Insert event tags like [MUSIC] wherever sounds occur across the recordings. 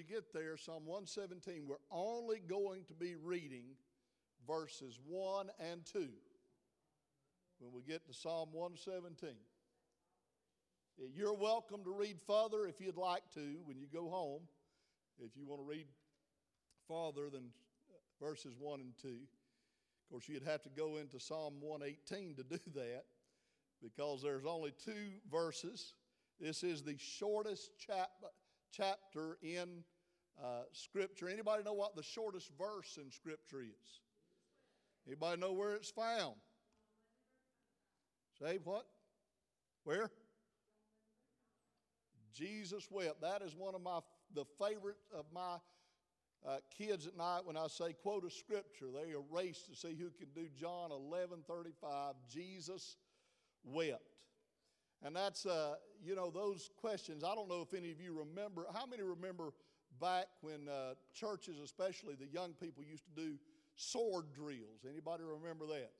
you get there, Psalm 117, we're only going to be reading verses 1 and 2 when we get to Psalm 117. You're welcome to read further if you'd like to when you go home, if you want to read farther than verses 1 and 2. Of course, you'd have to go into Psalm 118 to do [LAUGHS] that because there's only two verses. This is the shortest chap- chapter in uh, Scripture. Anybody know what the shortest verse in Scripture is? Anybody know where it's found? Say what? Where? Jesus wept. That is one of my the favorite of my uh, kids at night when I say quote a scripture. They race to see who can do John 11 35. Jesus wept. And that's, uh, you know, those questions. I don't know if any of you remember. How many remember back when uh, churches, especially the young people, used to do sword drills? Anybody remember that?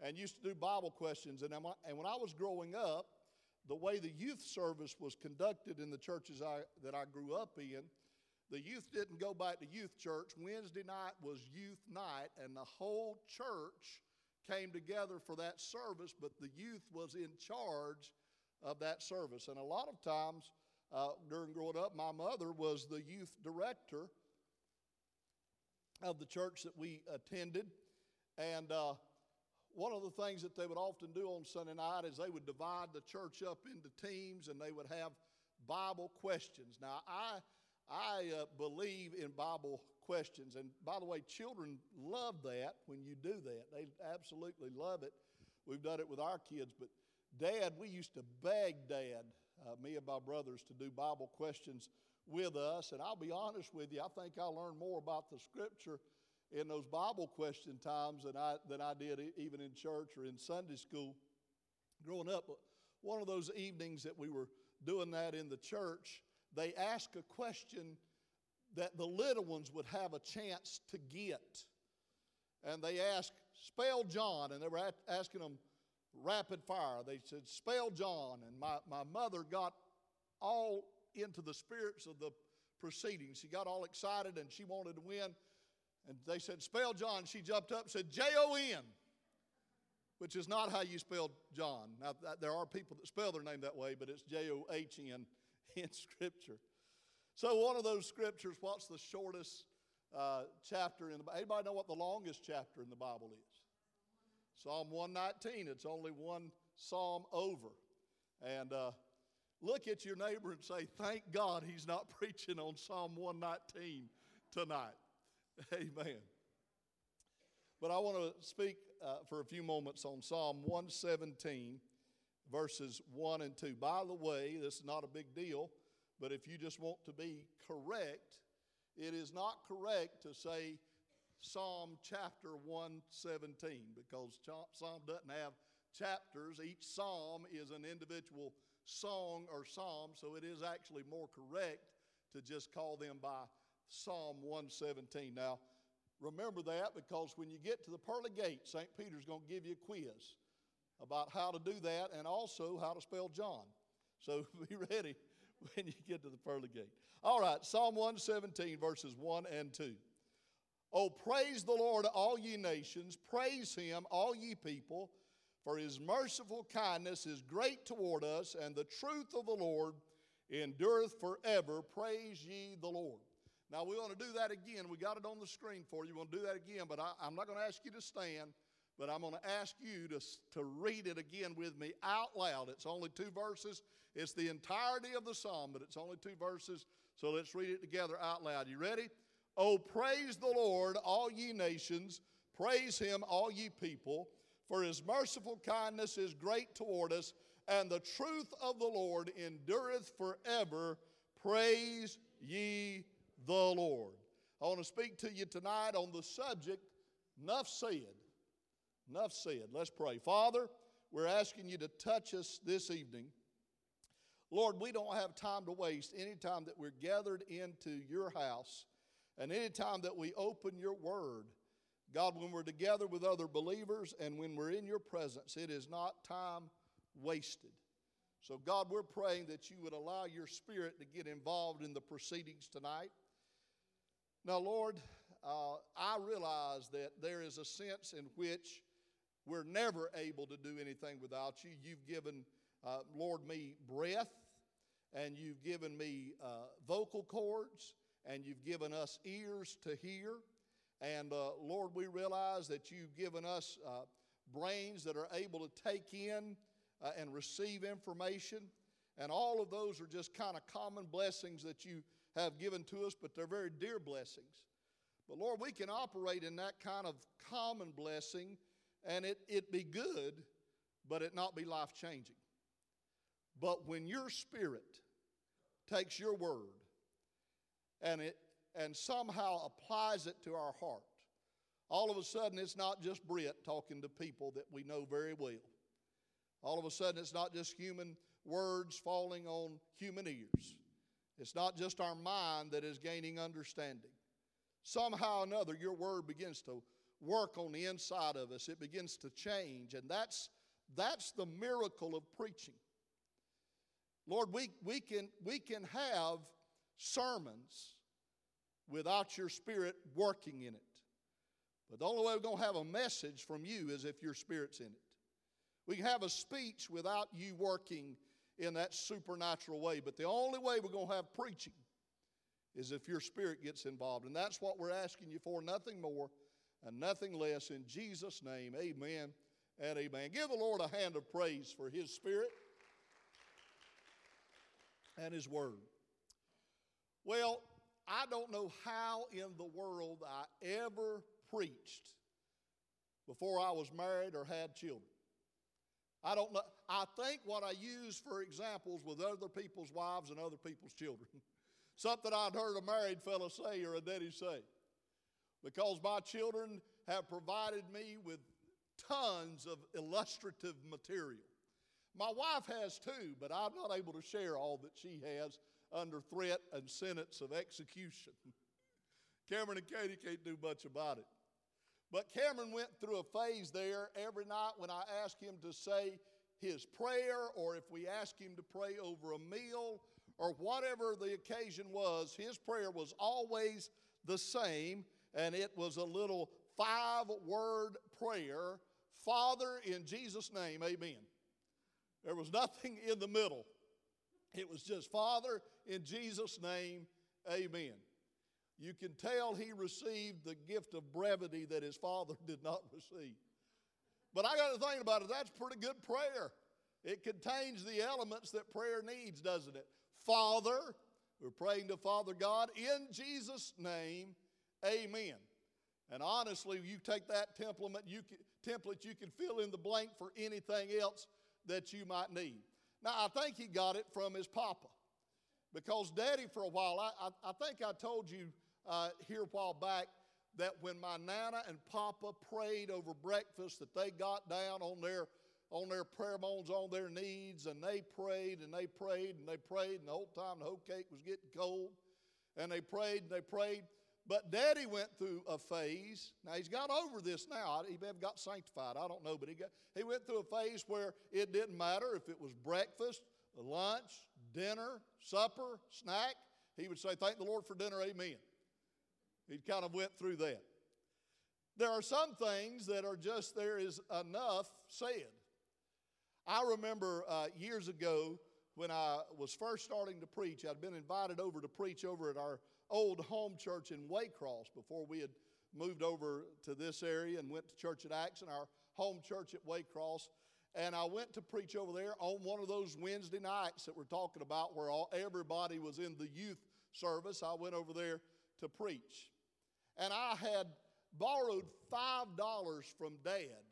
And used to do Bible questions. And, and when I was growing up, the way the youth service was conducted in the churches I, that I grew up in, the youth didn't go back to youth church. Wednesday night was youth night, and the whole church came together for that service, but the youth was in charge of that service. And a lot of times uh, during growing up, my mother was the youth director of the church that we attended. And uh, one of the things that they would often do on Sunday night is they would divide the church up into teams and they would have Bible questions. Now, I, I uh, believe in Bible questions. And by the way, children love that when you do that. They absolutely love it. We've done it with our kids, but Dad, we used to beg Dad, uh, me and my brothers, to do Bible questions with us. And I'll be honest with you, I think I learned more about the Scripture in those Bible question times than I, than I did even in church or in Sunday school growing up. One of those evenings that we were doing that in the church, they asked a question that the little ones would have a chance to get. And they asked, spell John, and they were asking them rapid fire. They said, spell John. And my, my mother got all into the spirits of the proceedings. She got all excited and she wanted to win. And they said, spell John. She jumped up and said, J O N, which is not how you spell John. Now, there are people that spell their name that way, but it's J O H N [LAUGHS] in Scripture. So, one of those scriptures, what's the shortest uh, chapter in the Bible? Anybody know what the longest chapter in the Bible is? Psalm 119. It's only one psalm over. And uh, look at your neighbor and say, Thank God he's not [LAUGHS] preaching on Psalm 119 tonight. [LAUGHS] Amen. But I want to speak uh, for a few moments on Psalm 117, verses 1 and 2. By the way, this is not a big deal but if you just want to be correct, it is not correct to say Psalm chapter 117 because Psalm doesn't have chapters. Each psalm is an individual song or psalm, so it is actually more correct to just call them by Psalm 117. Now, remember that because when you get to the pearly gate, St. Peter's going to give you a quiz about how to do that and also how to spell John. So [LAUGHS] be ready when you get to the pearly gate. All right, Psalm 117, verses 1 and 2. Oh, praise the Lord, all ye nations. Praise him, all ye people, for his merciful kindness is great toward us, and the truth of the Lord endureth forever. Praise ye the Lord. Now, we want to do that again. We got it on the screen for you. We want to do that again, but I, I'm not going to ask you to stand, but I'm going to ask you to, to read it again with me out loud. It's only two verses. It's the entirety of the psalm, but it's only two verses. So let's read it together out loud. You ready? Oh, praise the Lord, all ye nations. Praise him, all ye people. For his merciful kindness is great toward us, and the truth of the Lord endureth forever. Praise ye the Lord. I want to speak to you tonight on the subject, enough said. Enough said. Let's pray. Father, we're asking you to touch us this evening. Lord, we don't have time to waste any time that we're gathered into your house and any time that we open your word. God, when we're together with other believers and when we're in your presence, it is not time wasted. So, God, we're praying that you would allow your spirit to get involved in the proceedings tonight. Now, Lord, uh, I realize that there is a sense in which we're never able to do anything without you. You've given, uh, Lord, me breath, and you've given me uh, vocal cords, and you've given us ears to hear. And uh, Lord, we realize that you've given us uh, brains that are able to take in uh, and receive information. And all of those are just kind of common blessings that you have given to us, but they're very dear blessings. But Lord, we can operate in that kind of common blessing and it, it be good, but it not be life changing. But when your spirit takes your word and it and somehow applies it to our heart, all of a sudden it's not just Britt talking to people that we know very well. All of a sudden it's not just human words falling on human ears. It's not just our mind that is gaining understanding. Somehow or another, your word begins to work on the inside of us, it begins to change. And that's, that's the miracle of preaching. Lord, we, we, can, we can have sermons without your spirit working in it. But the only way we're going to have a message from you is if your spirit's in it. We can have a speech without you working in that supernatural way. But the only way we're going to have preaching is if your spirit gets involved. And that's what we're asking you for, nothing more and nothing less. In Jesus' name, amen and amen. Give the Lord a hand of praise for his spirit and his word. Well, I don't know how in the world I ever preached before I was married or had children. I don't know. I think what I use for examples with other people's wives and other people's children. [LAUGHS] Something I'd heard a married fellow say or a daddy say. Because my children have provided me with tons of illustrative material. My wife has too, but I'm not able to share all that she has under threat and sentence of execution. [LAUGHS] Cameron and Katie can't do much about it. But Cameron went through a phase there every night when I asked him to say his prayer, or if we asked him to pray over a meal, or whatever the occasion was, his prayer was always the same, and it was a little five word prayer Father, in Jesus' name, amen. There was nothing in the middle. It was just Father, in Jesus' name, amen. You can tell he received the gift of brevity that his father [LAUGHS] did not receive. But I got to think about it, that's pretty good prayer. It contains the elements that prayer needs, doesn't it? Father, we're praying to Father God in Jesus' name, amen. And honestly, you take that template, you can, template, you can fill in the blank for anything else that you might need. Now, I think he got it from his papa. Because daddy, for a while, I, I, I think I told you uh, here a while back that when my nana and papa prayed over breakfast, that they got down on their on their prayer bones, on their knees, and they prayed and they prayed and they prayed, and the whole time the whole cake was getting cold, and they prayed and they prayed. But Daddy went through a phase. Now he's got over this now. He may have got sanctified. I don't know, but he got he went through a phase where it didn't matter if it was breakfast, lunch, dinner, supper, snack. He would say, "Thank the Lord for dinner, Amen." He kind of went through that. There are some things that are just there is enough said. I remember uh, years ago when I was first starting to preach, I'd been invited over to preach over at our old home church in Waycross before we had moved over to this area and went to church at Axson, our home church at Waycross. And I went to preach over there on one of those Wednesday nights that we're talking about where all, everybody was in the youth service. I went over there to preach and I had borrowed $5 from dad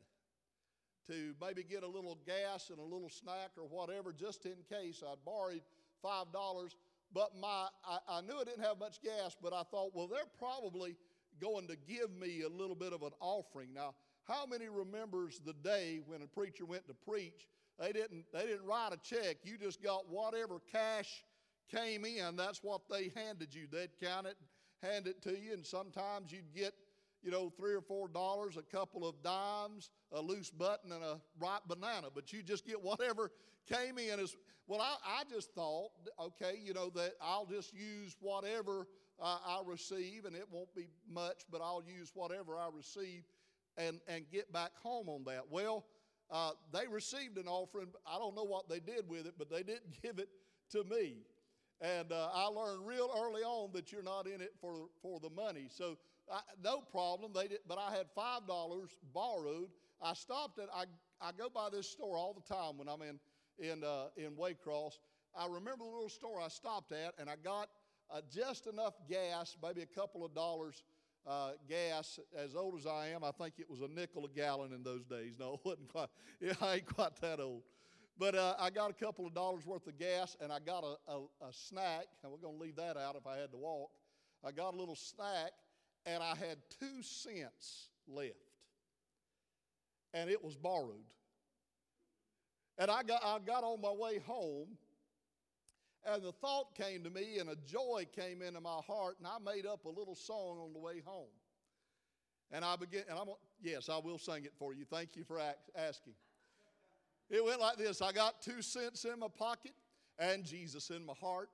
to maybe get a little gas and a little snack or whatever, just in case. I'd borrowed $5, but my, I, I knew I didn't have much gas, but I thought, well, they're probably going to give me a little bit of an offering. Now, how many remembers the day when a preacher went to preach? They didn't, they didn't write a check. You just got whatever cash came in, that's what they handed you. They'd count it hand it to you, and sometimes you'd get you know, three or four dollars, a couple of dimes, a loose button, and a ripe banana. But you just get whatever came in as well. I, I just thought, okay, you know, that I'll just use whatever uh, I receive, and it won't be much, but I'll use whatever I receive and, and get back home on that. Well, uh, they received an offering. I don't know what they did with it, but they didn't [LAUGHS] give it to me. And uh, I learned real early on that you're not in it for, for the money. So No problem. They did, but I had five dollars borrowed. I stopped at I, I go by this store all the time when I'm in in uh, in Waycross. I remember the little store I stopped at, and I got uh, just enough gas, maybe a couple of dollars uh, gas. As old as I am, I think it was a nickel a gallon in those days. No, it wasn't quite. [LAUGHS] Yeah, I ain't quite that old. But uh, I got a couple of dollars worth of gas and I got a, a, a snack, and we're going to leave that out if I had to walk. I got a little snack and I had two cents left. And it was borrowed. And I got, I got on my way home, and the thought came to me, and a joy came into my heart, and I made up a little song on the way home. And I began, and I'm, yes, I will sing it for you. Thank you for asking. It went like this I got two cents in my pocket and Jesus in my heart.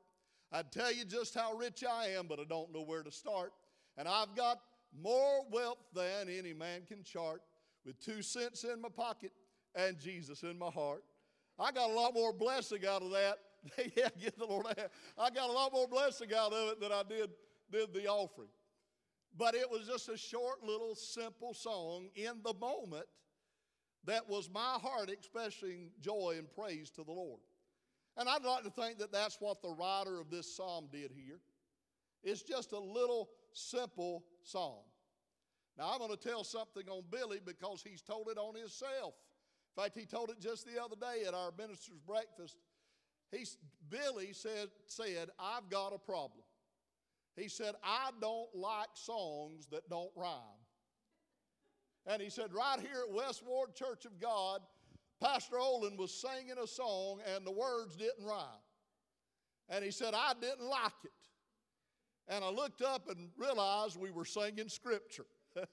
I'd tell you just how rich I am, but I don't know where to start. And I've got more wealth than any man can chart with two cents in my pocket and Jesus in my heart. I got a lot more blessing out of that. [LAUGHS] yeah, get the Lord. I got a lot more blessing out of it than I did, did the offering. But it was just a short, little, simple song in the moment that was my heart expressing joy and praise to the Lord. And I'd like to think that that's what the writer of this psalm did here. It's just a little simple psalm. Now, I'm going to tell something on Billy because he's told it on himself. In fact, he told it just the other day at our minister's breakfast. He, Billy said, said, I've got a problem. He said, I don't like songs that don't rhyme. And he said, right here at West Ward Church of God, Pastor Olin was singing a song and the words didn't rhyme. And he said, I didn't like it. And I looked up and realized we were singing scripture. [LAUGHS]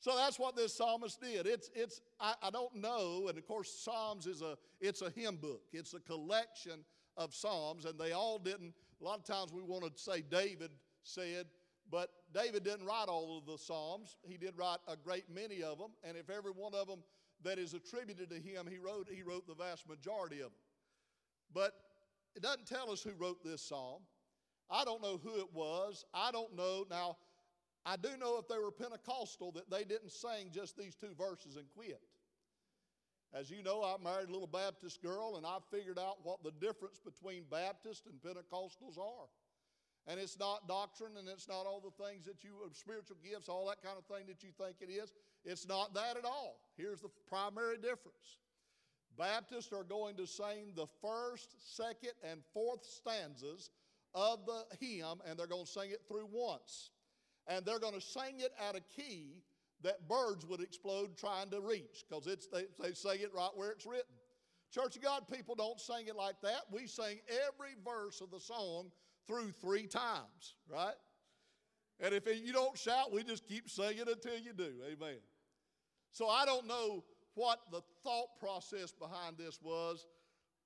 so that's what this psalmist did. It's, it's, I, I don't know, and of course, Psalms is a, it's a hymn book. It's a collection of Psalms, and they all didn't, a lot of times we want to say David said, but David didn't write all of the Psalms. He did write a great many of them, and if every one of them that is attributed to him, he wrote, he wrote the vast majority of them. But it doesn't tell us who wrote this psalm. I don't know who it was. I don't know. Now, I do know if they were Pentecostal that they didn't sing just these two verses and quit. As you know, I married a little Baptist girl, and I figured out what the difference between Baptist and Pentecostals are. And it's not doctrine and it's not all the things that you, uh, spiritual gifts, all that kind of thing that you think it is. It's not that at all. Here's the primary difference Baptists are going to sing the first, second, and fourth stanzas of the hymn, and they're going to sing it through once. And they're going to sing it at a key that birds would explode trying to reach because they, they sing it right where it's written. Church of God people don't sing it like that. We sing every verse of the song through three times, right? And if you don't shout, we just keep singing until you do. Amen. So I don't know what the thought process behind this was,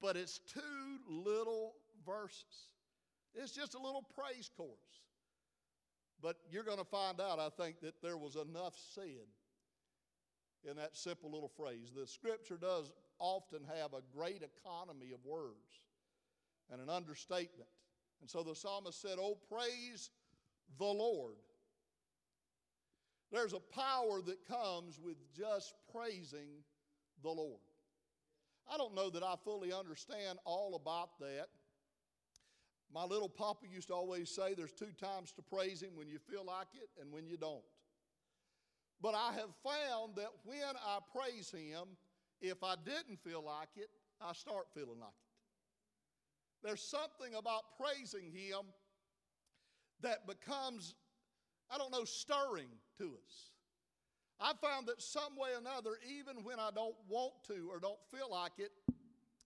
but it's two little verses. It's just a little praise chorus. But you're going to find out, I think, that there was enough said in that simple little phrase. The scripture does often have a great economy of words and an understatement. And so the psalmist said, Oh, praise the Lord. There's a power that comes with just praising the Lord. I don't know that I fully understand all about that. My little papa used to always say there's two times to praise him when you feel like it and when you don't. But I have found that when I praise him, if I didn't feel like it, I start feeling like it. There's something about praising Him that becomes, I don't know, stirring to us. I found that some way or another, even when I don't want to or don't feel like it,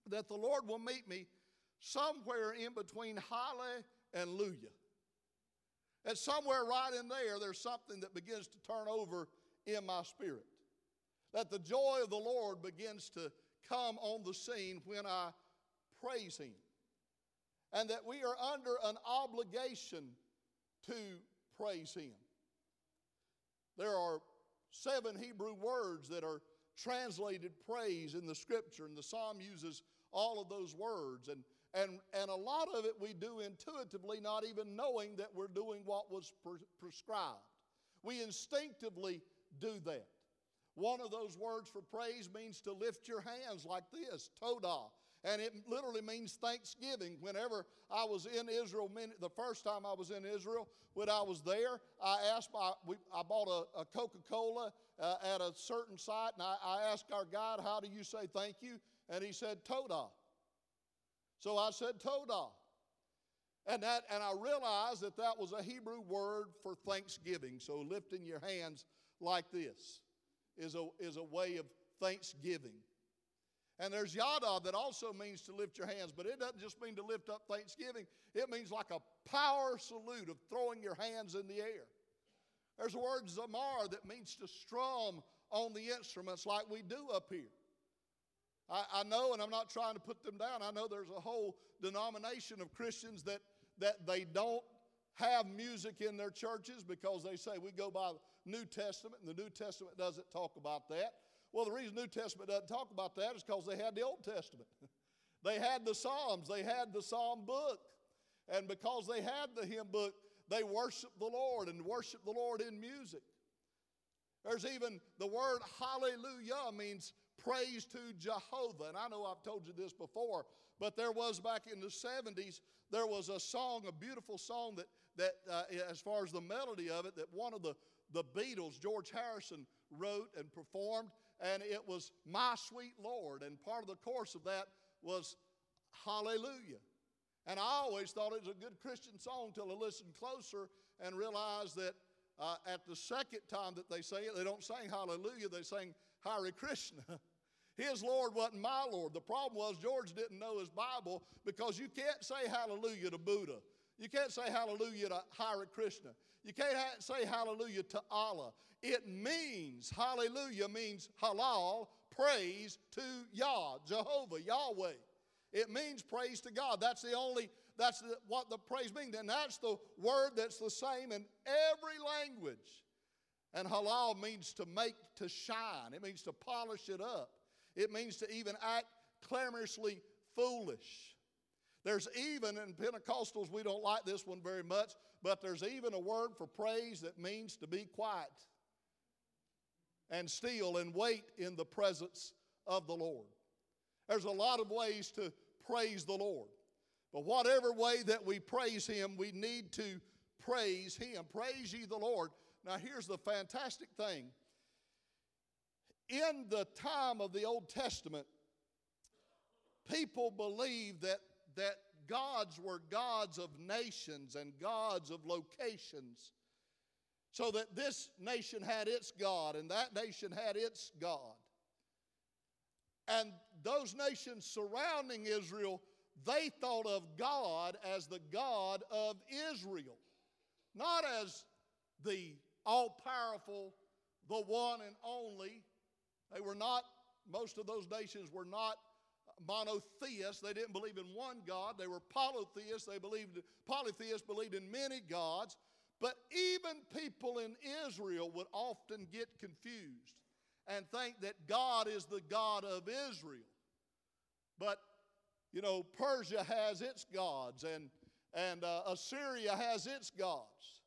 that the Lord will meet me somewhere in between Holly and Luya. And somewhere right in there, there's something that begins to turn over in my spirit. That the joy of the Lord begins to come on the scene when I praise Him. And that we are under an obligation to praise Him. There are seven Hebrew words that are translated praise in the scripture, and the psalm uses all of those words. And, and, and a lot of it we do intuitively, not even knowing that we're doing what was pre- prescribed. We instinctively do that. One of those words for praise means to lift your hands like this, todah. And it literally means thanksgiving. Whenever I was in Israel, the first time I was in Israel, when I was there, I asked my, we, I bought a, a Coca Cola uh, at a certain site, and I, I asked our guide, How do you say thank you? And he said, Todah. So I said, Todah. And, that, and I realized that that was a Hebrew word for thanksgiving. So lifting your hands like this is a, is a way of thanksgiving. And there's yada that also means to lift your hands, but it doesn't just mean to lift up thanksgiving. It means like a power salute of throwing your hands in the air. There's a word zamar that means to strum on the instruments like we do up here. I, I, know, and I'm not trying to put them down, I know there's a whole denomination of Christians that, that they don't have music in their churches because they say we go by the New Testament, and the New Testament doesn't talk about that. Well, the reason New Testament doesn't talk about that is because they had the Old Testament. [LAUGHS] they had the Psalms, they had the Psalm book. And because they had the hymn book, they worshiped the Lord and worshiped the Lord in music. There's even the word hallelujah means praise to Jehovah. And I know I've told you this before, but there was back in the 70s, there was a song, a beautiful song that, that uh, as far as the melody of it, that one of the, the Beatles, George Harrison, wrote and performed and it was My Sweet Lord. And part of the course of that was Hallelujah. And I always thought it was a good Christian song until I listened closer and realized that uh, at the second time that they say it, they don't sing Hallelujah, they sing Hare Krishna. [LAUGHS] His Lord wasn't my Lord. The problem was George didn't know his Bible because you can't say hallelujah to Buddha. You can't say hallelujah to Hare Krishna. You can't ha- say hallelujah to Allah. It means, hallelujah means halal, praise to Yah, Jehovah, Yahweh. It means praise to God. That's the only, that's the, what the praise means. And that's the word that's the same in every language. And halal means to make to shine, it means to polish it up, it means to even act clamorously foolish. There's even, in Pentecostals, we don't like this one very much, but there's even a word for praise that means to be quiet and still and wait in the presence of the Lord. There's a lot of ways to praise the Lord. But whatever way that we praise Him, we need to praise Him. Praise ye the Lord. Now, here's the fantastic thing. In the time of the Old Testament, people believed that, that gods were gods of nations and gods of locations so that this nation had its God and that nation had its God. And those nations surrounding Israel, they thought of God as the God of Israel, not as the all powerful, the one and only. They were not, most of those nations were not monotheists. They didn't believe in one God. They were polytheists. They believed, polytheists believed in many gods. But even people in Israel would often get confused and think that God is the God of Israel. But, you know, Persia has its gods and, and uh, Assyria has its gods.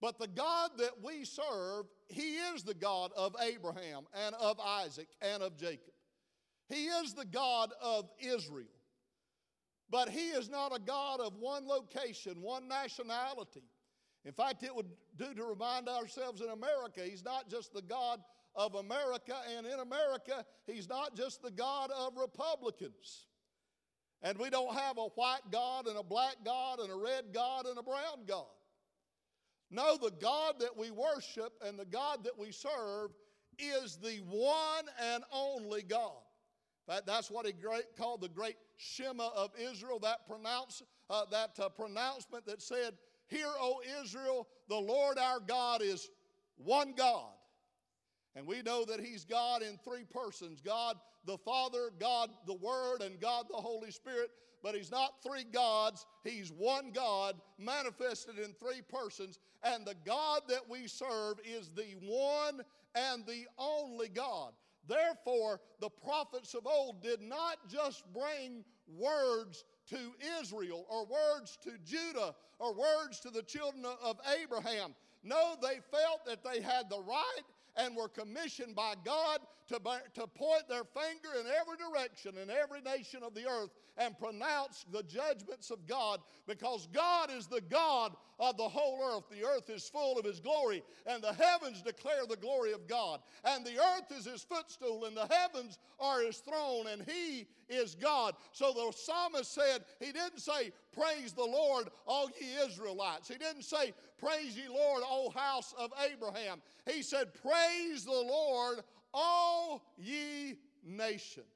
But the God that we serve, He is the God of Abraham and of Isaac and of Jacob. He is the God of Israel. But He is not a God of one location, one nationality. In fact, it would do to remind ourselves in America, He's not just the God of America, and in America, He's not just the God of Republicans. And we don't have a white God and a black God and a red God and a brown God. No, the God that we worship and the God that we serve is the one and only God. That, that's what he great, called the great Shema of Israel, that, pronounce, uh, that uh, pronouncement that said, Hear, O Israel, the Lord our God is one God. And we know that He's God in three persons God the Father, God the Word, and God the Holy Spirit. But He's not three gods, He's one God manifested in three persons. And the God that we serve is the one and the only God. Therefore, the prophets of old did not just bring words to Israel or words to Judah or words to the children of Abraham. No, they felt that they had the right and were commissioned by God to, to point their finger in every direction in every nation of the earth and pronounce the judgments of God because God is the God of the whole earth. The earth is full of His glory, and the heavens declare the glory of God. And the earth is His footstool, and the heavens are His throne, and He is God. So the psalmist said, He didn't say, Praise the Lord, all ye Israelites. He didn't say, Praise ye, Lord, O house of Abraham. He said, Praise the Lord, all ye nations.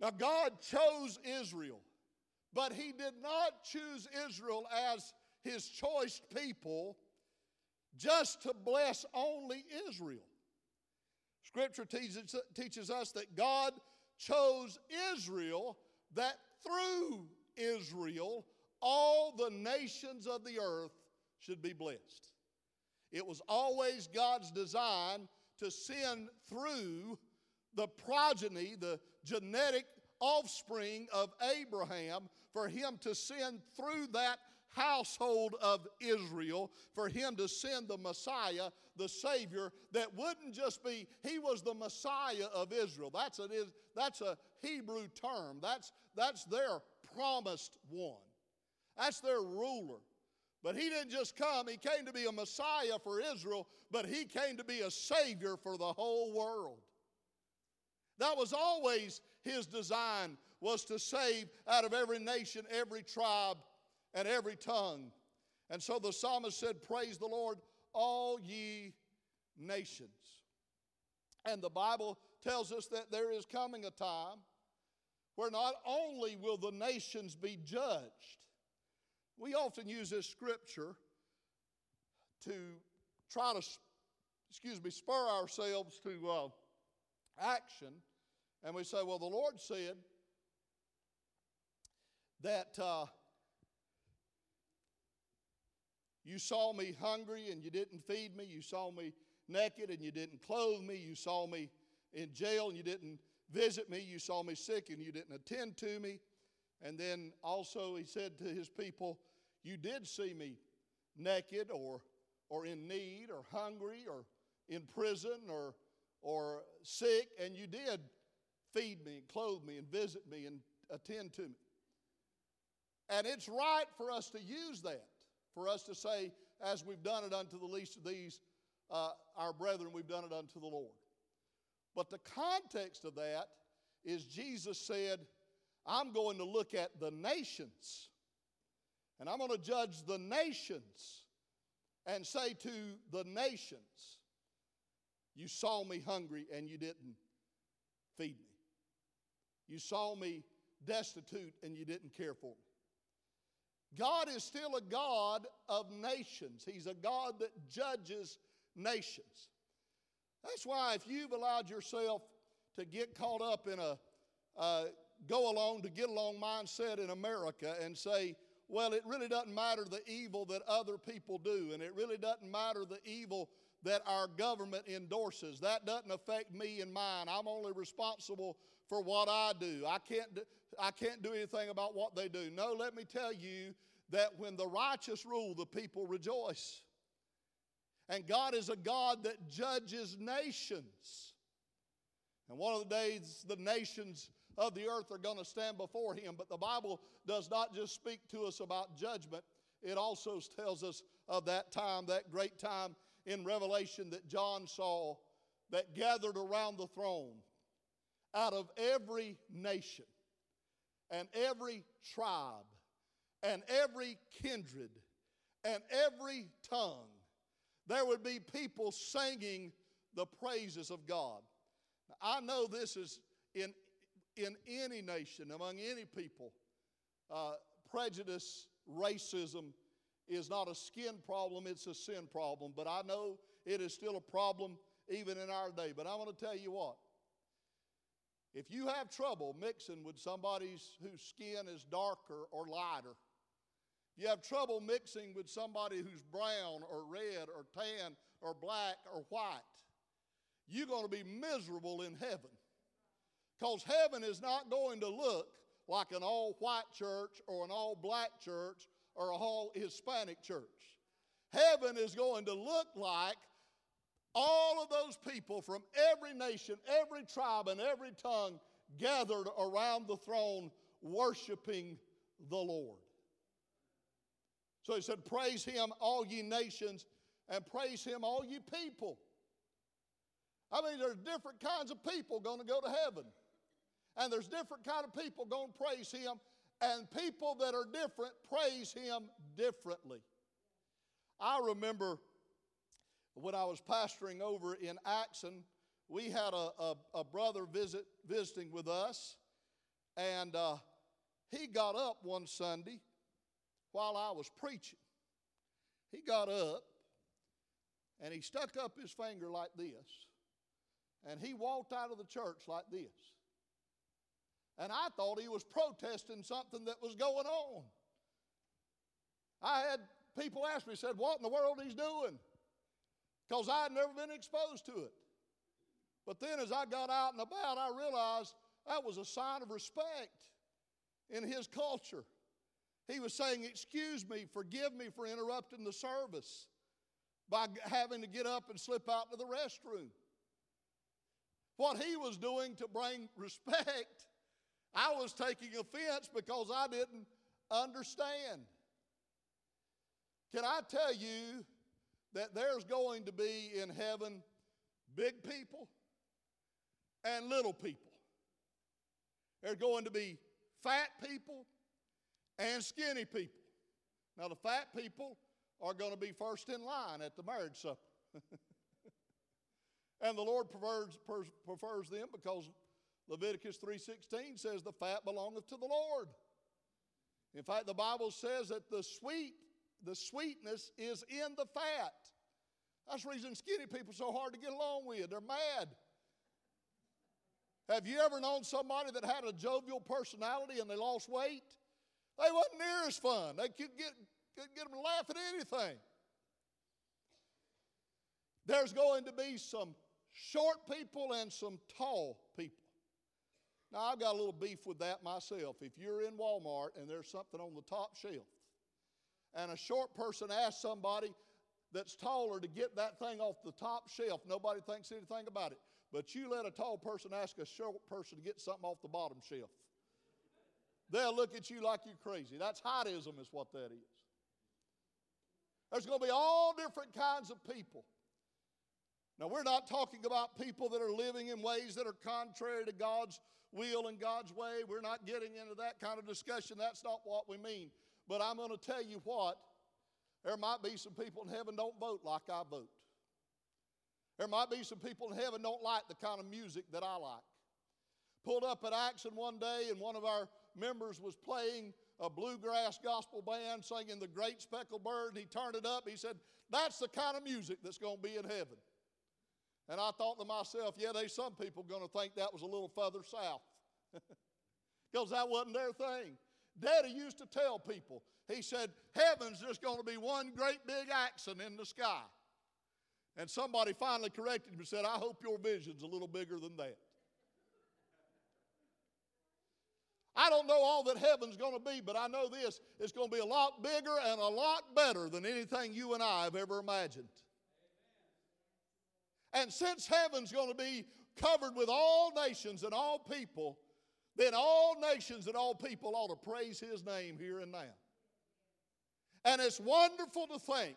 Now, God chose Israel, but He did not choose Israel as His choice people just to bless only Israel. Scripture teaches, teaches us that God chose Israel, that through Israel, all the nations of the earth should be blessed. It was always God's design to send through the progeny, the genetic offspring of Abraham, for him to send through that household of Israel, for him to send the Messiah, the Savior, that wouldn't just be, he was the Messiah of Israel. That's a, that's a Hebrew term, that's, that's their promised one, that's their ruler. But he didn't just come, he came to be a Messiah for Israel, but he came to be a Savior for the whole world. That was always his design was to save out of every nation, every tribe, and every tongue. And so the psalmist said, Praise the Lord, all ye nations. And the Bible tells us that there is coming a time where not only will the nations be judged, we often use this scripture to try to, excuse me, spur ourselves to uh, action. And we say, well, the Lord said that uh, you saw me hungry and you didn't feed me. You saw me naked and you didn't clothe me. You saw me in jail and you didn't visit me. You saw me sick and you didn't attend to me. And then also he said to his people, You did see me naked or, or in need or hungry or in prison or, or sick, and you did feed me and clothe me and visit me and attend to me. And it's right for us to use that, for us to say, as we've done it unto the least of these, uh, our brethren, we've done it unto the Lord. But the context of that is Jesus said, I'm going to look at the nations, and I'm going to judge the nations and say to the nations, You saw me hungry and you didn't feed me. You saw me destitute and you didn't care for me. God is still a God of nations. He's a God that judges nations. That's why if you've allowed yourself to get caught up in a uh, go along to get along mindset in America and say, well, it really doesn't matter the evil that other people do, and it really doesn't matter the evil that our government endorses. That doesn't affect me and mine. I'm only responsible for what I do. I can't do, I can't do anything about what they do. No, let me tell you that when the righteous rule, the people rejoice. And God is a God that judges nations. And one of the days, the nations of the earth are going to stand before Him. But the Bible does not just speak to us about judgment, it also tells us of that time, that great time in Revelation that John saw that gathered around the throne out of every nation and every tribe and every kindred and every tongue, there would be people singing the praises of God. Now, I know this is in, in any nation, among any people, uh, prejudice racism is not a skin problem, it's a sin problem. But I know it is still a problem even in our day. But I'm going to tell you what. If you have trouble mixing with somebody whose skin is darker or lighter, you have trouble mixing with somebody who's brown or red or tan or black or white, you're going to be miserable in heaven. Because heaven is not going to look like an all white church or an all black church or a all Hispanic church. Heaven is going to look like all of those people from every nation, every tribe, and every tongue gathered around the throne worshiping the Lord. So he said, Praise him, all ye nations, and praise him, all ye people. I mean, there's different kinds of people going to go to heaven. And there's different kind of people going to praise him. And people that are different praise him differently. I remember when I was pastoring over in Axson, we had a, a, a brother visit, visiting with us. And uh, he got up one Sunday while I was preaching. He got up and he stuck up his finger like this. And he walked out of the church like this. And I thought he was protesting something that was going on. I had people ask me, said, What in the world he's doing? Because I had never been exposed to it. But then as I got out and about, I realized that was a sign of respect in his culture. He was saying, Excuse me, forgive me for interrupting the service by having to get up and slip out to the restroom. What he was doing to bring [LAUGHS] respect, I was taking offense because I didn't understand. Can I tell you that there's going to be in heaven big people and little people? There's going to be fat people and skinny people. Now, the fat people are going to be first in line at the marriage supper. [LAUGHS] and the Lord prefers, prefers them because Leviticus 3:16 says the fat belongeth to the Lord. In fact, the Bible says that the sweet, the sweetness is in the fat. That's the reason skinny people are so hard to get along with. They're mad. Have you ever known somebody that had a jovial personality and they lost weight? They wasn't near as fun. They could get, could get them to laugh at anything. There's going to be some short people and some tall. Now, I've got a little beef with that myself. If you're in Walmart and there's something on the top shelf, and a short person asks somebody that's taller to get that thing off the top shelf, nobody thinks anything about it. But you let a tall person ask a short person to get something off the bottom shelf. They'll look at you like you're crazy. That's heightism, is what that is. There's going to be all different kinds of people. Now, we're not talking about people that are living in ways that are contrary to God's will and God's way. We're not getting into that kind of discussion. That's not what we mean. But I'm going to tell you what, there might be some people in heaven don't vote like I vote. There might be some people in heaven don't like the kind of music that I like. Pulled up at Axson one day, and one of our members was playing a bluegrass gospel band singing The Great Speckled Bird, and he turned it up. He said, That's the kind of music that's going to be in heaven. And I thought to myself, yeah, there's some people going to think that was a little further south. [LAUGHS] Because that wasn't their thing. Daddy used to tell people, he said, Heaven's just going to be one great big accent in the sky. And somebody finally corrected him and said, I hope your vision's a little bigger than that. I don't know all that heaven's going to be, but I know this it's going to be a lot bigger and a lot better than anything you and I have ever imagined. And since heaven's going to be covered with all nations and all people, then all nations and all people ought to praise his name here and now. And it's wonderful to think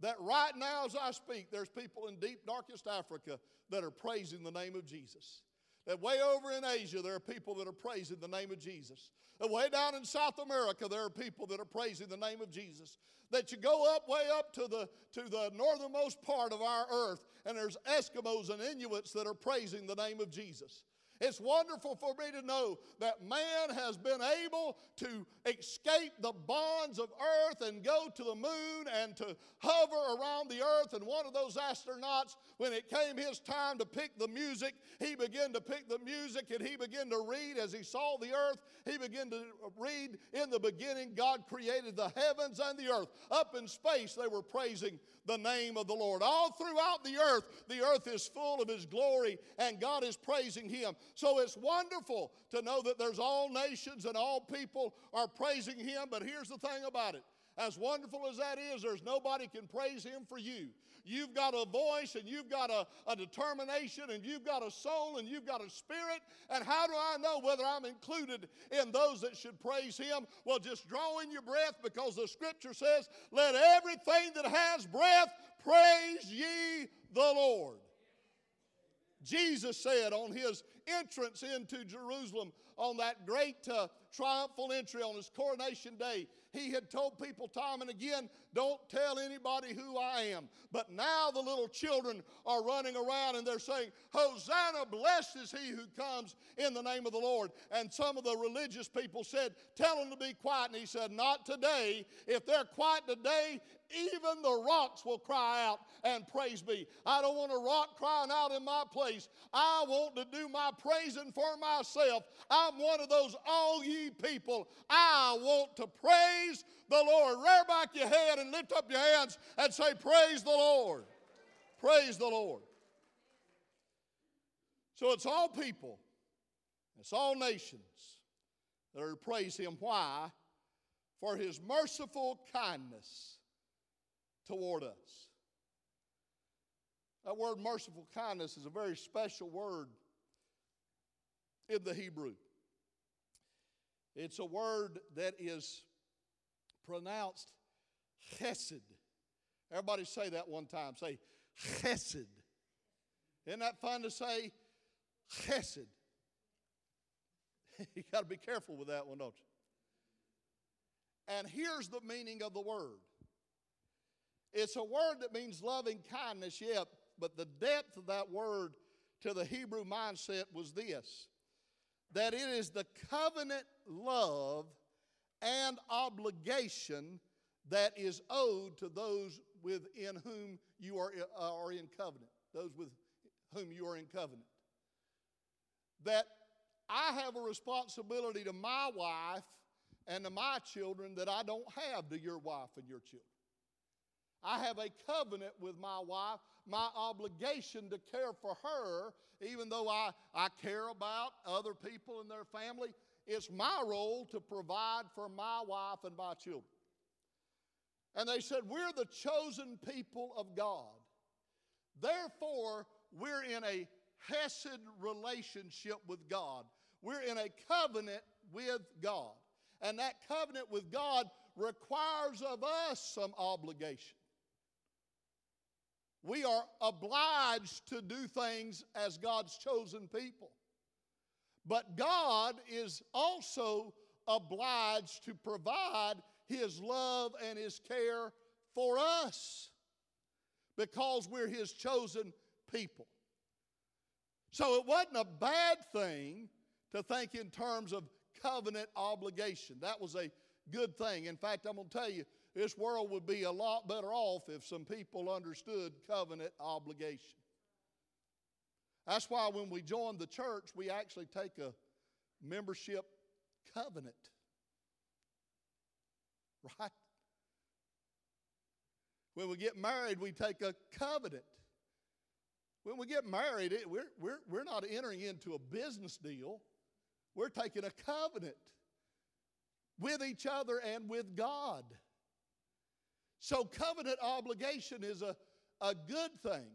that right now, as I speak, there's people in deep, darkest Africa that are praising the name of Jesus. That way over in Asia, there are people that are praising the name of Jesus. That way down in South America, there are people that are praising the name of Jesus. That you go up, way up to the, to the northernmost part of our earth, and there's Eskimos and Inuits that are praising the name of Jesus. It's wonderful for me to know that man has been able to escape the bonds of earth and go to the moon and to hover around the earth. And one of those astronauts, when it came his time to pick the music, he began to pick the music and he began to read as he saw the earth. He began to read, In the beginning, God created the heavens and the earth. Up in space, they were praising the name of the Lord. All throughout the earth, the earth is full of His glory and God is praising Him. So it's wonderful to know that there's all nations and all people are praising Him. But here's the thing about it as wonderful as that is, there's nobody can praise Him for you. You've got a voice and you've got a, a, determination and you've got a soul and you've got a spirit. And how do I know whether I'm included in those that should praise Him? Well, just draw in your breath because the scripture says, Let everything that has breath praise ye the Lord. Jesus said on his entrance into Jerusalem on that great uh, triumphal entry on his coronation day, he had told people time and again, don't tell anybody who I am. But now the little children are running around and they're saying, Hosanna, blessed is he who comes in the name of the Lord. And some of the religious people said, Tell them to be quiet. And he said, Not today. If they're quiet today, even the rocks will cry out and praise me. I don't want a rock crying out in my place. I want to do my praising for myself. I'm one of those all ye people. I want to praise the Lord. Rear back your head and lift up your hands and say, Praise the Lord. Praise the Lord. So it's all people, it's all nations that are to praise Him. Why? For His merciful kindness toward us. That word merciful kindness is a very special word in the Hebrew. It's a word that is pronounced chesed. Everybody say that one time. Say chesed. Isn't that fun to say? Chesed. [LAUGHS] you got to be careful with that one, don't you? And here's the meaning of the word it's a word that means loving kindness, yet, but the depth of that word to the Hebrew mindset was this that it is the covenant love and obligation that is owed to those within whom you are, uh, are in covenant, those with whom you are in covenant. That I have a responsibility to my wife and to my children that I don't have to your wife and your children. I have a covenant with my wife, my obligation to care for her, even though I, I care about other people and their family. It's my role to provide for my wife and my children. And they said, We're the chosen people of God. Therefore, we're in a Hesed relationship with God. We're in a covenant with God. And that covenant with God requires of us some obligation. We are obliged to do things as God's chosen people. But God is also obliged to provide His love and His care for us because we're His chosen people. So it wasn't a bad thing to think in terms of covenant obligation. That was a good thing. In fact, I'm going to tell you, this world would be a lot better off if some people understood covenant obligation. That's why when we join the church, we actually take a membership covenant. Right? When we get married, we take a covenant. When we get married, it, we're, we're, we're not entering into a business deal, we're taking a covenant with each other and with God. So, covenant obligation is a, a good thing,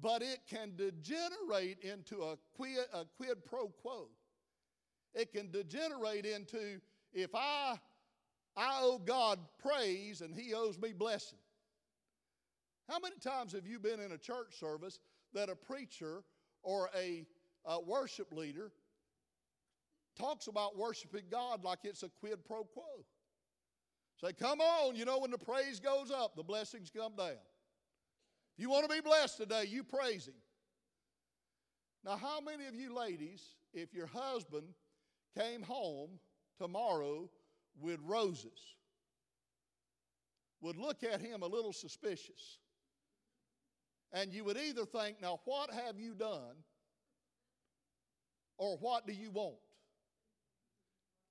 but it can degenerate into a quid, a quid pro quo. It can degenerate into if I, I owe God praise and He owes me blessing. How many times have you been in a church service that a preacher or a, a worship leader talks about worshiping God like it's a quid pro quo? Say, come on, you know, when the praise goes up, the blessings come down. If you want to be blessed today, you praise Him. Now, how many of you ladies, if your husband came home tomorrow with roses, would look at him a little suspicious? And you would either think, now, what have you done? Or what do you want?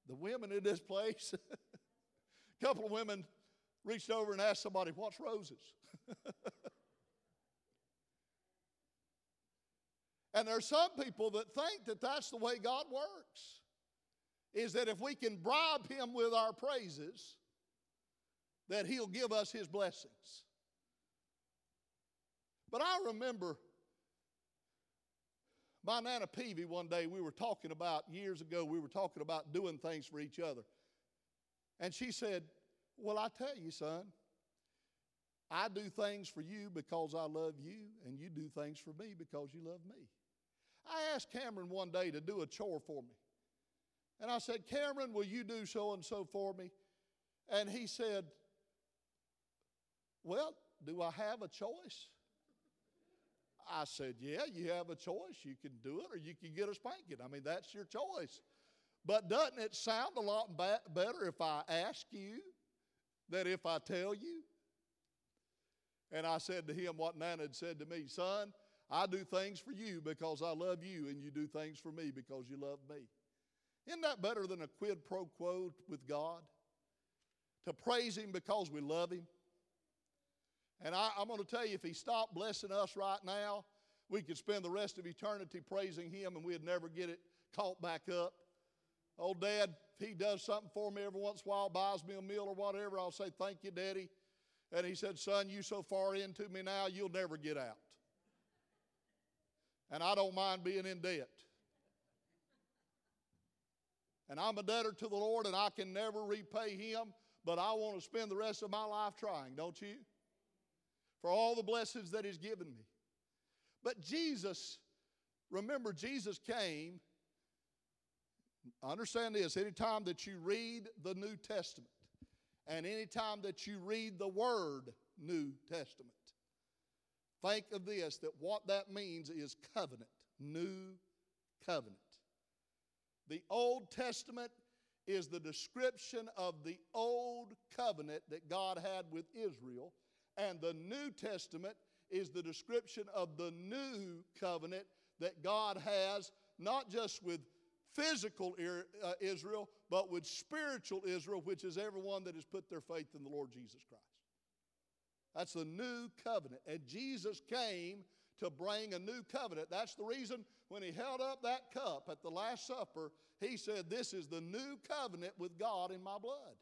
The women in this place, [LAUGHS] a couple of women reached over and asked somebody, What's roses? [LAUGHS] and there are some people that think that that's the way God works. Is that if we can bribe Him with our praises, that He'll give us His blessings. But I remember my Nana Peavy one day, we were talking about, years ago, we were talking about doing things for each other. And she said, Well, I tell you, son, I do things for you because I love you, and you do things for me because you love me. I asked Cameron one day to do a chore for me. And I said, Cameron, will you do so and so for me? And he said, Well, do I have a choice? I said, Yeah, you have a choice. You can do it or you can get a spanking. I mean, that's your choice. But doesn't it sound a lot ba- better if I ask you than if I tell you? And I said to him what Nana had said to me Son, I do things for you because I love you, and you do things for me because you love me. Isn't that better than a quid pro quo with God? To praise Him because we love Him and I, am going to tell you, if He stopped blessing us right now, we could spend the rest of eternity praising Him and we'd never get it caught back up. Old Dad, if He does something for me every once in a while, buys me a meal or whatever, I'll say, Thank you, Daddy. And he said, Son, you so far into me now, you'll never get out. And I don't mind being in debt. And I'm a debtor to the Lord and I can never repay him, but I want to spend the rest of my life trying, don't you? for all the blessings that He's given me. But Jesus, remember, Jesus came. Understand this anytime that you read the New Testament and anytime that you read the word New Testament, think of this that what that means is covenant, new covenant. The Old Testament is the description of the old covenant that God had with Israel and the New Testament is the description of the new covenant that God has, not just with physical uh, Israel, but with spiritual Israel, which is everyone that has put their faith in the Lord Jesus Christ. That's the new covenant. And Jesus came to bring a new covenant. That's the reason when he held up that cup at the Last Supper, he said, This is the new covenant with God in my blood.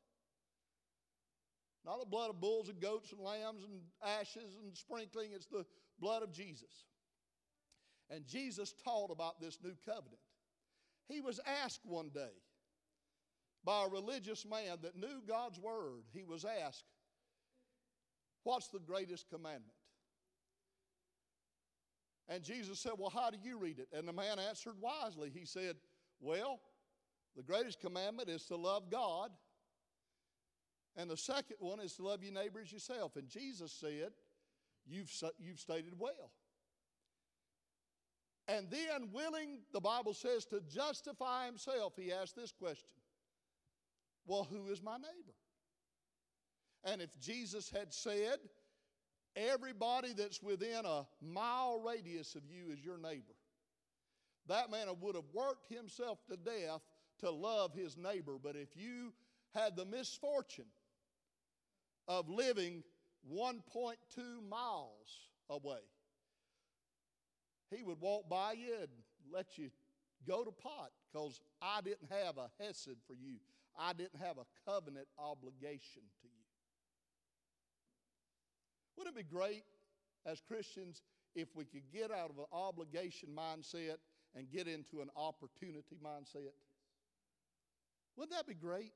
Not the blood of bulls and goats and lambs and ashes and sprinkling, it's the blood of Jesus. And Jesus taught about this new covenant. He was asked one day by a religious man that knew God's word, he was asked, What's the greatest commandment? And Jesus said, Well, how do you read it? And the man answered wisely. He said, Well, the greatest commandment is to love God and the second one is to love your neighbor as yourself. And Jesus said, You've, you've stated well. And then, willing, the Bible says, to justify himself, he asked this question Well, who is my neighbor? And if Jesus had said, Everybody that's within a mile radius of you is your neighbor, that man would have worked himself to death to love his neighbor. But if you had the misfortune of living 1.2 miles away. He would walk by you and let you go to pot because I didn't have a hesed for you. I didn't have a covenant obligation to you. Wouldn't it be great as Christians if we could get out of an obligation mindset and get into an opportunity mindset? Wouldn't that be great?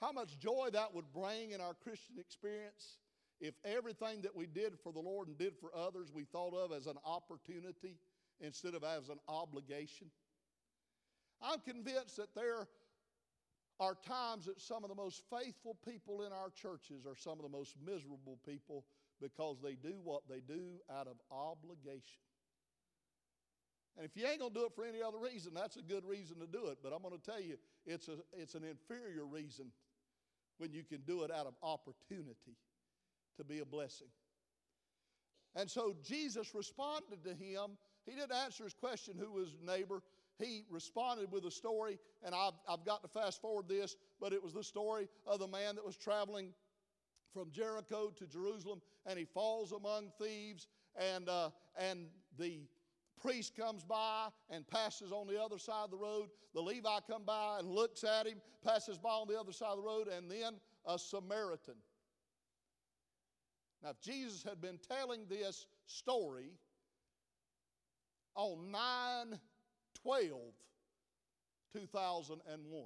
How much joy that would bring in our Christian experience if everything that we did for the Lord and did for others we thought of as an opportunity instead of as an obligation. I'm convinced that there are times that some of the most faithful people in our churches are some of the most miserable people because they do what they do out of obligation. And if you ain't going to do it for any other reason, that's a good reason to do it. But I'm going to tell you, it's, a, it's an inferior reason when you can do it out of opportunity to be a blessing. And so Jesus responded to him. He didn't answer his question, who was neighbor. He responded with a story, and I've, I've got to fast forward this, but it was the story of the man that was traveling from Jericho to Jerusalem, and he falls among thieves, and, uh, and the priest comes by and passes on the other side of the road. The Levi come by and looks at him, passes by on the other side of the road, and then a Samaritan. Now, if Jesus had been telling this story on 9 12 2001,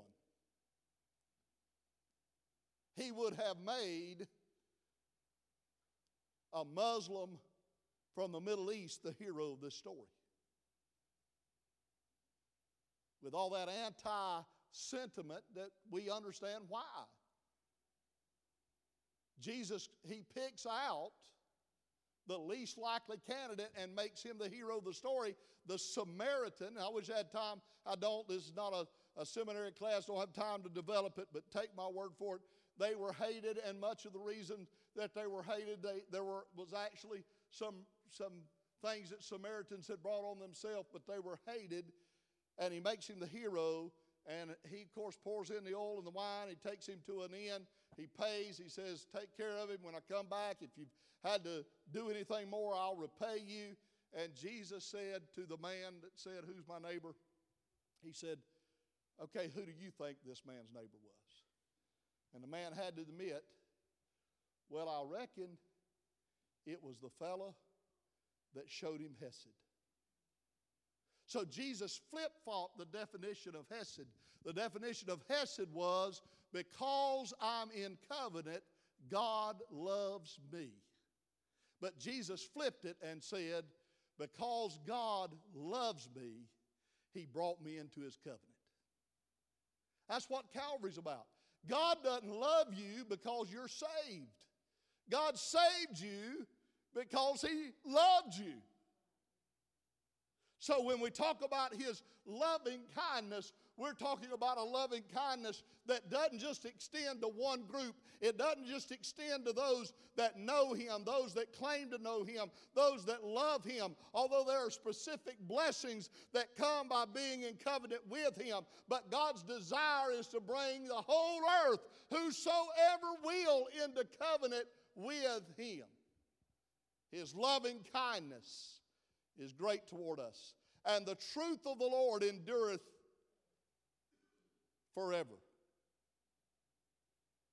he would have made a Muslim from the Middle East the hero of this story. With all that anti sentiment that we understand why. Jesus, he picks out the least likely candidate and makes him the hero of the story, the Samaritan. I wish I had time. I don't. This is not a, a seminary class. Don't have time to develop it, but take my word for it. They were hated, and much of the reason that they were hated, they, there were, was actually some, some things that Samaritans had brought on themselves, but they were hated. And he makes him the hero, and he, of course, pours in the oil and the wine. He takes him to an inn. He pays. He says, Take care of him when I come back. If you've had to do anything more, I'll repay you. And Jesus said to the man that said, Who's my neighbor? He said, Okay, who do you think this man's neighbor was? And the man had to admit, Well, I reckon it was the fella that showed him Hesed. So Jesus flip flopped the definition of Hesed. The definition of Hesed was because I'm in covenant, God loves me. But Jesus flipped it and said, because God loves me, he brought me into his covenant. That's what Calvary's about. God doesn't love you because you're saved. God saved you because he loved you. So when we talk about his loving kindness, we're talking about a loving kindness that doesn't just extend to one group. It doesn't just extend to those that know Him, those that claim to know Him, those that love Him. Although there are specific blessings that come by being in covenant with Him. But God's desire is to bring the whole earth, whosoever will, into covenant with Him. His loving kindness is great toward us. And the truth of the Lord endureth forever.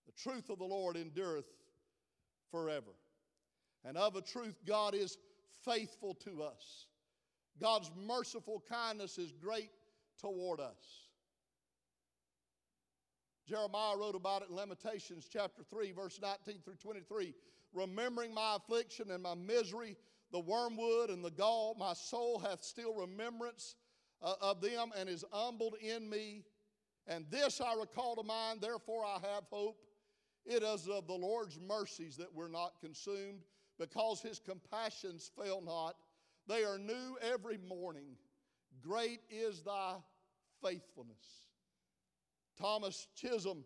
The truth of the Lord endureth forever. And of a truth, God is faithful to us. God's merciful kindness is great toward us. Jeremiah wrote about it in Lamentations chapter 3, verse 19 through 23. Remembering my affliction and my misery, the wormwood and the gall, my soul hath still remembrance uh, of them and is humbled in me. And this I recall to mind, therefore I have hope. It is of the Lord's mercies that we're not consumed, because his compassions fail not. They are new every morning. Great is thy faithfulness. Thomas Chisholm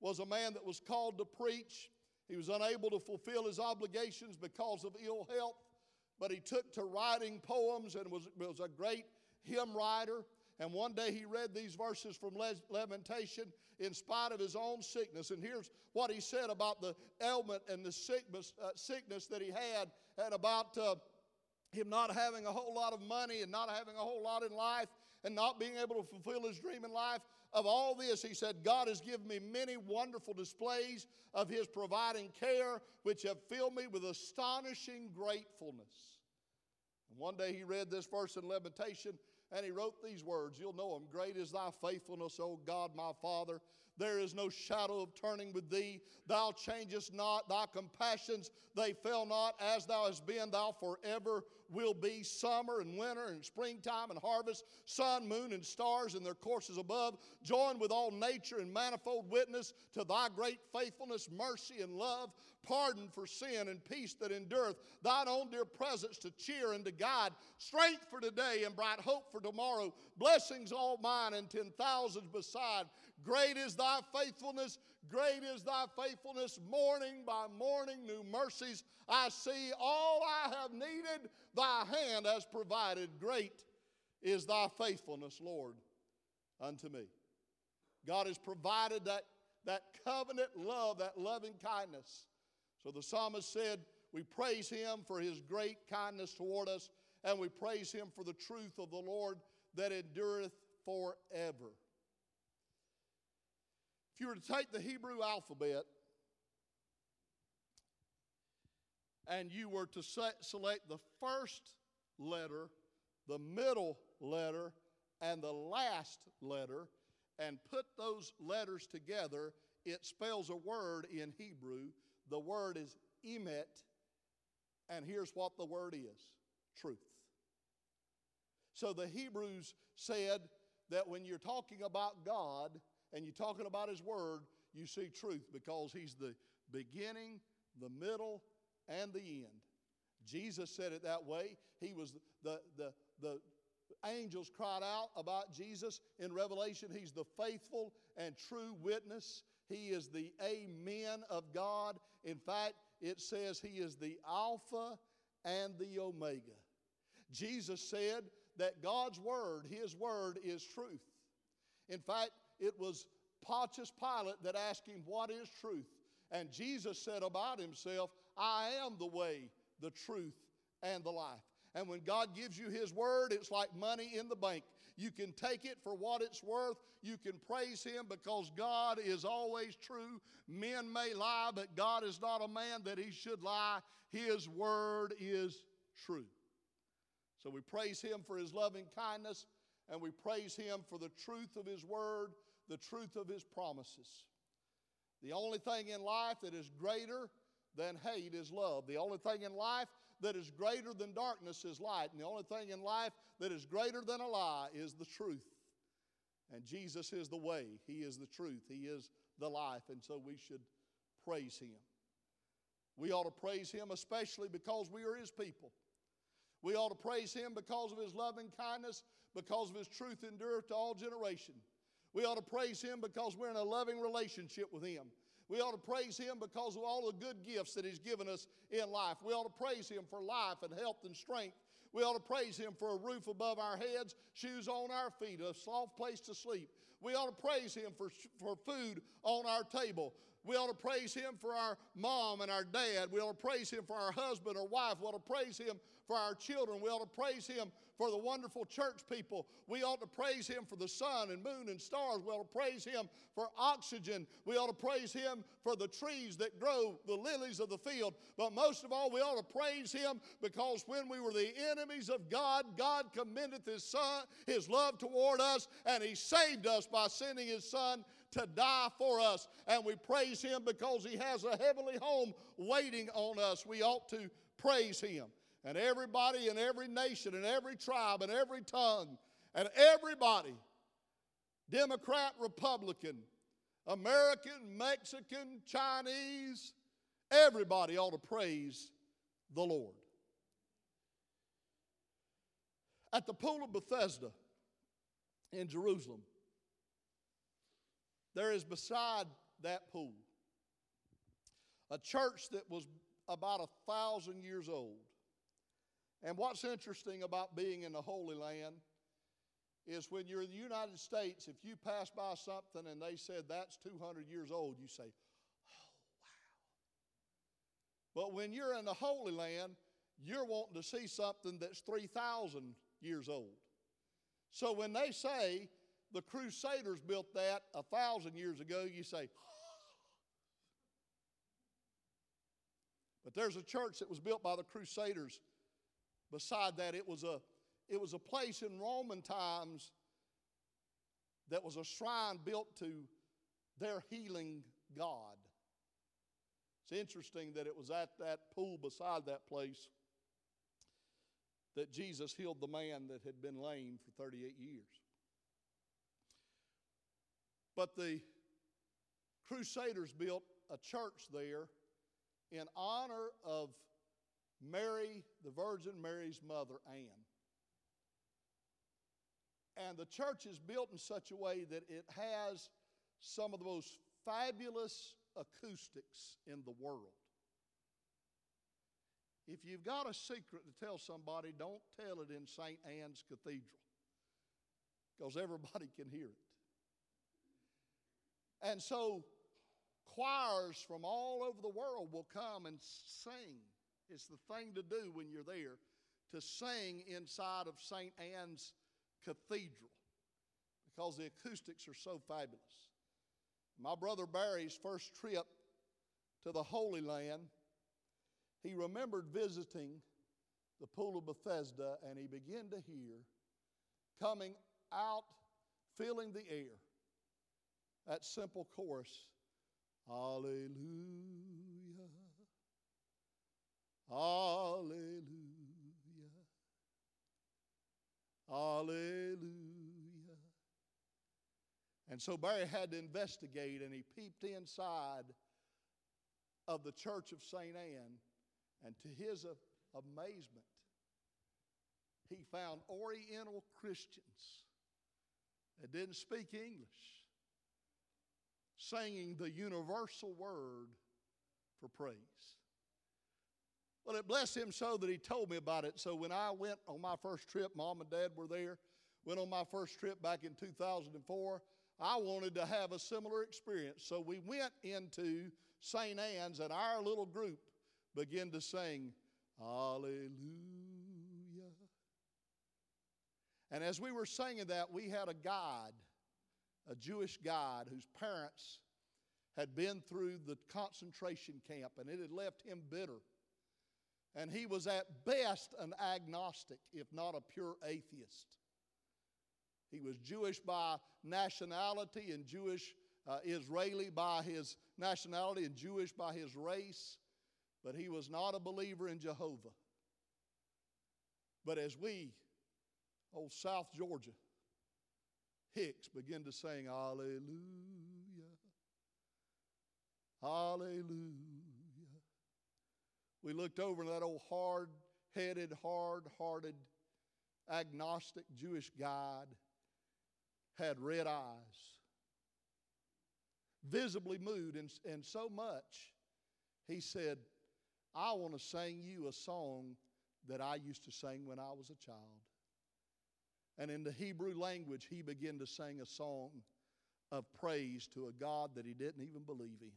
was a man that was called to preach. He was unable to fulfill his obligations because of ill health, but he took to writing poems and was, was a great hymn writer. And one day he read these verses from Lamentation in spite of his own sickness. And here's what he said about the ailment and the sickness, uh, sickness that he had, and about uh, him not having a whole lot of money and not having a whole lot in life and not being able to fulfill his dream in life. Of all this, he said, God has given me many wonderful displays of his providing care, which have filled me with astonishing gratefulness. And one day he read this verse in Lamentation and he wrote these words. You'll know them. Great is thy faithfulness, O God, my Father. There is no shadow of turning with thee. Thou changest not. Thy compassions, they fail not. As thou hast been, thou forever will be summer and winter and springtime and harvest, sun, moon, and stars in their courses above, join with all nature in manifold witness to thy great faithfulness, mercy, and love, pardon for sin, and peace that endureth, thine own dear presence to cheer and to guide, strength for today and bright hope for tomorrow, blessings all mine and ten thousands beside. Great is thy faithfulness, great is thy faithfulness. Morning by morning, new mercies I see. All I have needed, thy hand has provided. Great is thy faithfulness, Lord, unto me. God has provided that, that covenant love, that loving kindness. So the psalmist said, We praise him for his great kindness toward us, and we praise him for the truth of the Lord that endureth forever. You were to take the Hebrew alphabet and you were to select the first letter, the middle letter, and the last letter, and put those letters together, it spells a word in Hebrew. The word is emet, and here's what the word is truth. So the Hebrews said that when you're talking about God and you're talking about His Word, you see truth because He's the beginning, the middle, and the end. Jesus said it that way. He was the, the, the angels cried out about Jesus in Revelation. He's the faithful and true witness. He is the Amen of God. In fact, it says He is the Alpha and the Omega. Jesus said that God's Word, His Word, is truth. In fact, it was Pontius Pilate that asked Him, What is truth? And Jesus said about Himself, I am the way, the truth, and the life. And when God gives you His Word, it's like money in the bank. You can take it for what it's worth. You can praise Him because God is always true. Men may lie, but God is not a man that He should lie. His Word is true. So we praise Him for His loving kindness and we praise Him for the truth of His Word, the truth of His promises. The only thing in life that is greater than hate is love. The only thing in life that is greater than darkness is light. And the only thing in life that is greater than a lie is the truth. And Jesus is the way, He is the truth, He is the life. And so we should praise Him. We ought to praise Him especially because we are His people. We ought to praise Him because of His loving kindness, because of His truth endureth to all generation. We ought to praise Him because we're in a loving relationship with Him. We ought to praise Him because of all the good gifts that He's given us in life. We ought to praise Him for life and health and strength. We ought to praise Him for a roof above our heads, shoes on our feet, a soft place to sleep. We ought to praise Him for, for food on our table. We ought to praise Him for our mom and our dad. We ought to praise Him for our husband or wife. We ought to praise Him for our children. We ought to praise Him for the wonderful church people. We ought to praise Him for the sun and moon and stars. We ought to praise Him for oxygen. We ought to praise Him for the trees that grow, the lilies of the field. But most of all, we ought to praise Him because when we were the enemies of God, God commended His Son, His love toward us, and He saved us by sending His Son to die for us. And we praise Him because He has a heavenly home waiting on us. We ought to praise Him and everybody in every nation and every tribe and every tongue and everybody, Democrat, Republican, American, Mexican, Chinese, everybody ought to praise the Lord. At the Pool of Bethesda in Jerusalem, there is beside that pool a church that was about a thousand years old. And what's interesting about being in the Holy Land is when you're in the United States, if you pass by something and they said that's 200 years old, you say, oh, wow. But when you're in the Holy Land, you're wanting to see something that's 3,000 years old. So when they say the Crusaders built that a thousand years ago, you say, but there's a church that was built by the Crusaders Beside that, it was a, it was a place in Roman times that was a shrine built to their healing God. It's interesting that it was at that pool beside that place that Jesus healed the man that had been lame for 38 years. But the Crusaders built a church there in honor of Mary, the Virgin Mary's mother, Anne. And the church is built in such a way that it has some of the most fabulous acoustics in the world. If you've got a secret to tell somebody, don't tell it in St. Anne's Cathedral because everybody can hear it. And so, choirs from all over the world will come and sing. It's the thing to do when you're there to sing inside of St. Anne's Cathedral because the acoustics are so fabulous. My brother Barry's first trip to the Holy Land, he remembered visiting the Pool of Bethesda and he began to hear coming out, filling the air, that simple chorus Hallelujah, Hallelujah, Hallelujah. And so Barry had to investigate, and he peeped inside of the church of St. Anne, and to his amazement, he found Oriental Christians that didn't speak English singing the universal word for praise. Well, it blessed him so that he told me about it. So when I went on my first trip, mom and dad were there, went on my first trip back in 2004, I wanted to have a similar experience. So we went into St. Anne's, and our little group began to sing, Hallelujah. And as we were singing that, we had a guide a Jewish guide whose parents had been through the concentration camp and it had left him bitter. And he was at best an agnostic, if not a pure atheist. He was Jewish by nationality and Jewish uh, Israeli by his nationality and Jewish by his race, but he was not a believer in Jehovah. But as we, old South Georgia, Hicks begin to sing, Hallelujah, Hallelujah. We looked over and that old hard headed, hard hearted, agnostic Jewish guide had red eyes, visibly moved, and, and so much, he said, I want to sing you a song that I used to sing when I was a child. And in the Hebrew language, he began to sing a song of praise to a God that he didn't even believe in.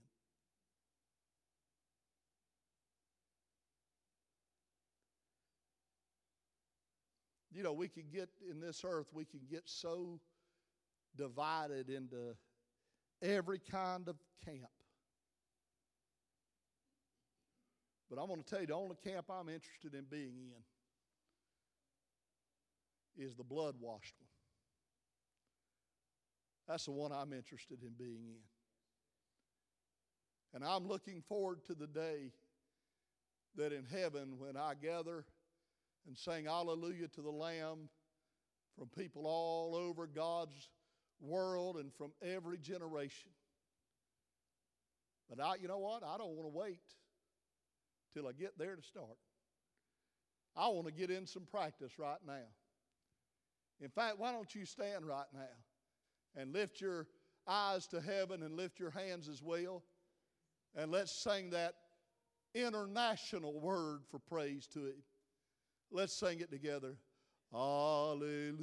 You know, we can get in this earth, we can get so divided into every kind of camp. But I'm going to tell you the only camp I'm interested in being in is the blood washed one. That's the one I'm interested in being in. And I'm looking forward to the day that in heaven, when I gather and sing hallelujah to the Lamb from people all over God's world and from every generation. But I, you know what? I don't want to wait till I get there to start. I want to get in some practice right now. In fact, why don't you stand right now and lift your eyes to heaven and lift your hands as well? And let's sing that international word for praise to Him. Let's sing it together. Hallelujah.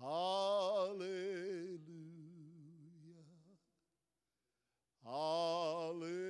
Hallelujah. Hallelujah.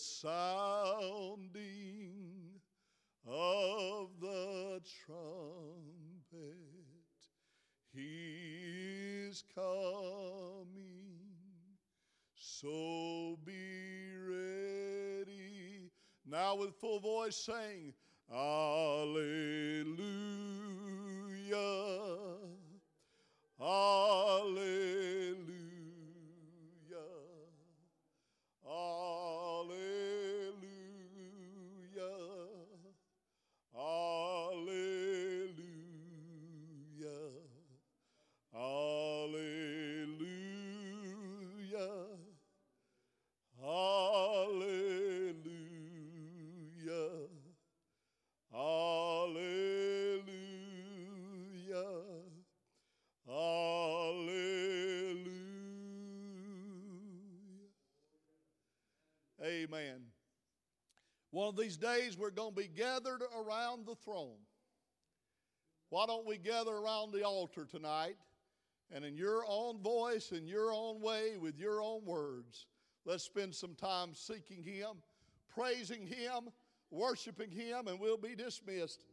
Sounding of the trumpet. He is coming. So be ready. Now, with full voice, sing, Alleluia. These days we're going to be gathered around the throne. Why don't we gather around the altar tonight and in your own voice, in your own way, with your own words, let's spend some time seeking Him, praising Him, worshiping Him, and we'll be dismissed.